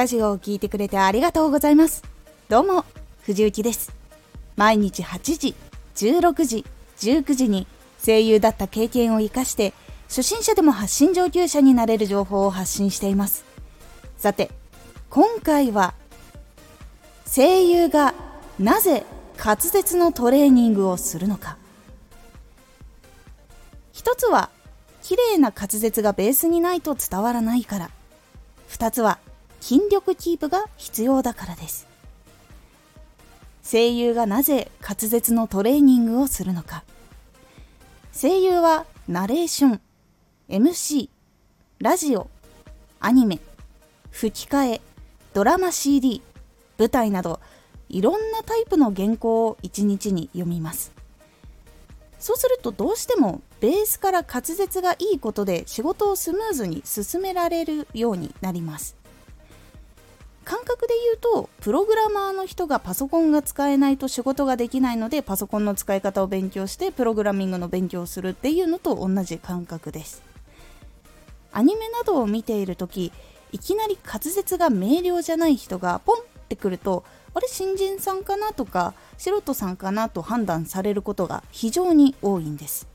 ラジオを聴いてくれてありがとうございます。どうも藤幸です。毎日8時16時19時に声優だった経験を生かして初心者でも発信上級者になれる情報を発信しています。さて今回は声優がなぜ滑舌のトレーニングをするのか。一つは綺麗な滑舌がベースにないと伝わらないから。二つは筋力キープが必要だからです。声優がなぜ滑舌のトレーニングをするのか。声優はナレーション MC ラジオアニメ吹き替えドラマ CD 舞台などいろんなタイプの原稿を1日に読みます。そうするとどうしてもベースから滑舌がいいことで仕事をスムーズに進められるようになります。感覚で言うとプログラマーの人がパソコンが使えないと仕事ができないのでパソコンの使い方を勉強してプログラミングの勉強をするっていうのと同じ感覚です。アニメなどを見ている時いきなり滑舌が明瞭じゃない人がポンってくるとあれ新人さんかなとか素人さんかなと判断されることが非常に多いんです。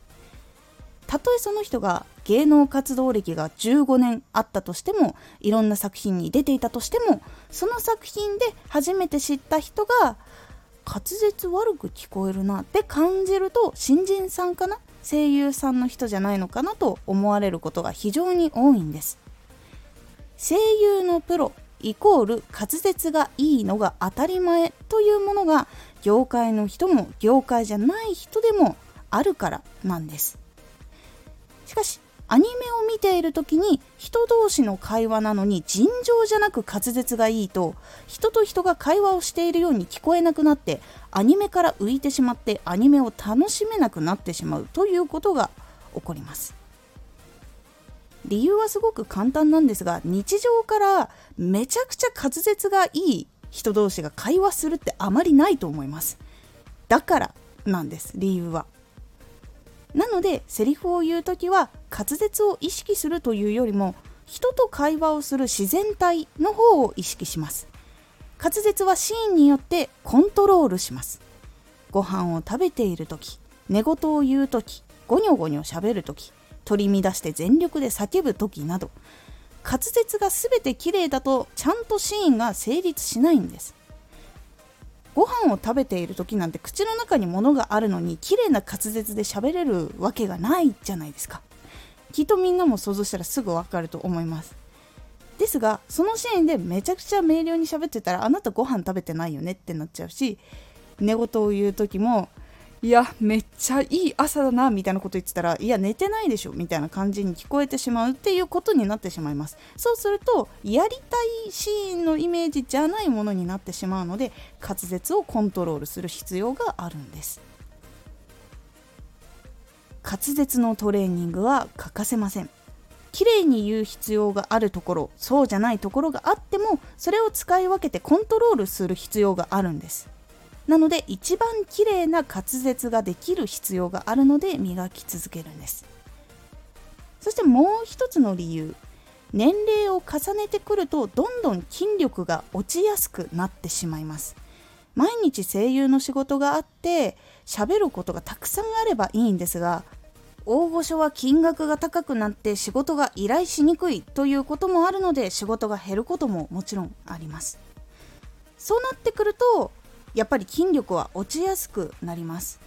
たとえその人が芸能活動歴が15年あったとしてもいろんな作品に出ていたとしてもその作品で初めて知った人が滑舌悪く聞こえるなって感じると新人さんかな声優さんの人じゃないのかなと思われることが非常に多いんです。声優のプロイコール滑舌がいいのが当たり前というものが業界の人も業界じゃない人でもあるからなんです。しかしアニメを見ている時に人同士の会話なのに尋常じゃなく滑舌がいいと人と人が会話をしているように聞こえなくなってアニメから浮いてしまってアニメを楽しめなくなってしまうということが起こります。理由はすごく簡単なんですが日常からめちゃくちゃ滑舌がいい人同士が会話するってあまりないと思います。だからなんです理由は。なのでセリフを言う時は滑舌を意識するというよりも人と会話をする自然体の方を意識します。滑舌はシーンによってコントロールします。ご飯を食べている時寝言を言う時ゴニョゴニョしゃべる時取り乱して全力で叫ぶ時など滑舌が全て綺麗だとちゃんとシーンが成立しないんです。ご飯を食べている時なんて口の中に物があるのに綺麗な滑舌で喋れるわけがないじゃないですかきっとみんなも想像したらすぐわかると思いますですがそのシーンでめちゃくちゃ明瞭に喋ってたらあなたご飯食べてないよねってなっちゃうし寝言を言う時もいやめっちゃいい朝だなみたいなこと言ってたらいや寝てないでしょみたいな感じに聞こえてしまうっていうことになってしまいます。そうするとやりたいシーンのイメージじゃないものになってしまうので滑舌をコントロールする必要があるんです。滑舌のトレーニングは欠かせません。綺麗に言う必要があるところそうじゃないところがあってもそれを使い分けてコントロールする必要があるんです。なので一番綺麗な滑舌ができる必要があるので磨き続けるんです。そしてもう一つの理由。年齢を重ねてくるとどんどん筋力が落ちやすくなってしまいます。毎日声優の仕事があって喋ることがたくさんあればいいんですが大御所は金額が高くなって仕事が依頼しにくいということもあるので仕事が減ることももちろんあります。そうなってくるとやっぱり筋力は落ちやすくなります。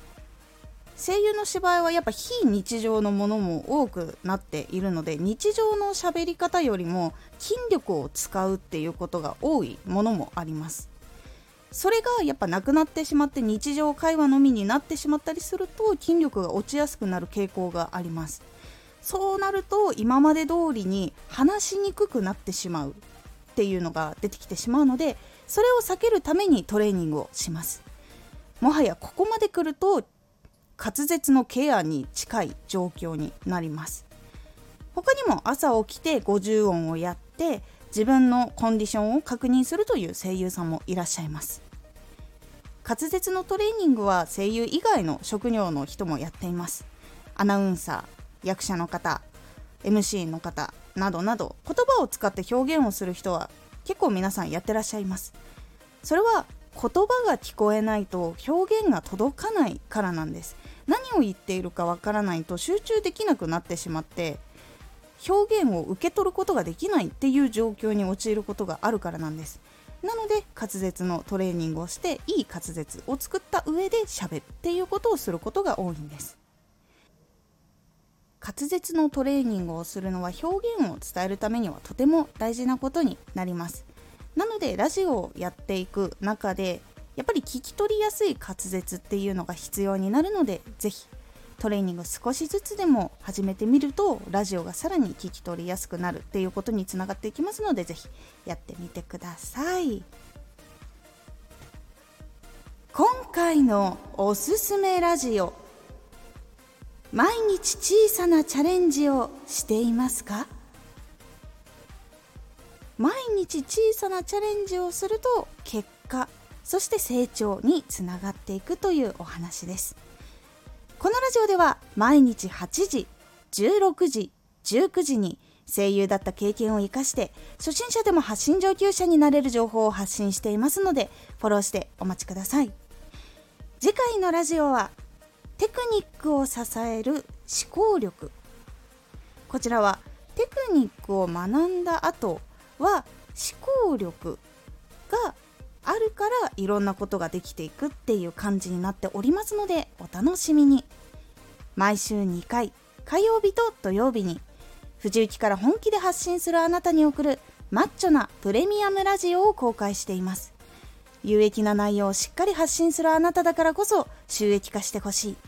声優の芝居はやっぱ非日常のものも多くなっているので日常の喋り方よりも筋力を使うっていうことが多いものもあります。それがやっぱなくなってしまって日常会話のみになってしまったりすると筋力が落ちやすくなる傾向があります。そうなると今まで通りに話しにくくなってしまうっていうのが出てきてしまうのでそれを避けるためにトレーニングをします。もはやここまで来ると滑舌のケアに近い状況になります。他にも朝起きて50音をやって自分のコンディションを確認するという声優さんもいらっしゃいます。滑舌のトレーニングは声優以外の職業の人もやっています。アナウンサー役者の方 MC の方などなど言葉を使って表現をする人は結構皆さんやってらっしゃいます。それは言葉が聞こえないと表現が届かないからなんです。何を言っているかわからないと集中できなくなってしまって表現を受け取ることができないっていう状況に陥ることがあるからなんです。なので滑舌のトレーニングをしていい滑舌を作った上で喋っていうことをすることが多いんです。滑舌のトレーニングをするのは表現を伝えるためにはとても大事なことになります。なのでラジオをやっていく中でやっぱり聞き取りやすい滑舌っていうのが必要になるので是非トレーニング少しずつでも始めてみるとラジオがさらに聞き取りやすくなるっていうことにつながっていきますので是非やってみてください。今回のおすすめラジオ。毎日小さなチャレンジをしていますか？毎日小さなチャレンジをすると結果そして成長につながっていくというお話です。このラジオでは毎日8時16時19時に声優だった経験を生かして初心者でも発信上級者になれる情報を発信していますのでフォローしてお待ちください。次回のラジオはテクニックを支える思考力。こちらはテクニックを学んだ後は思考力があるからいろんなことができていくっていう感じになっておりますのでお楽しみに。毎週2回火曜日と土曜日に藤雪から本気で発信するあなたに送るマッチョなプレミアムラジオを公開しています。有益な内容をしっかり発信するあなただからこそ収益化してほしい。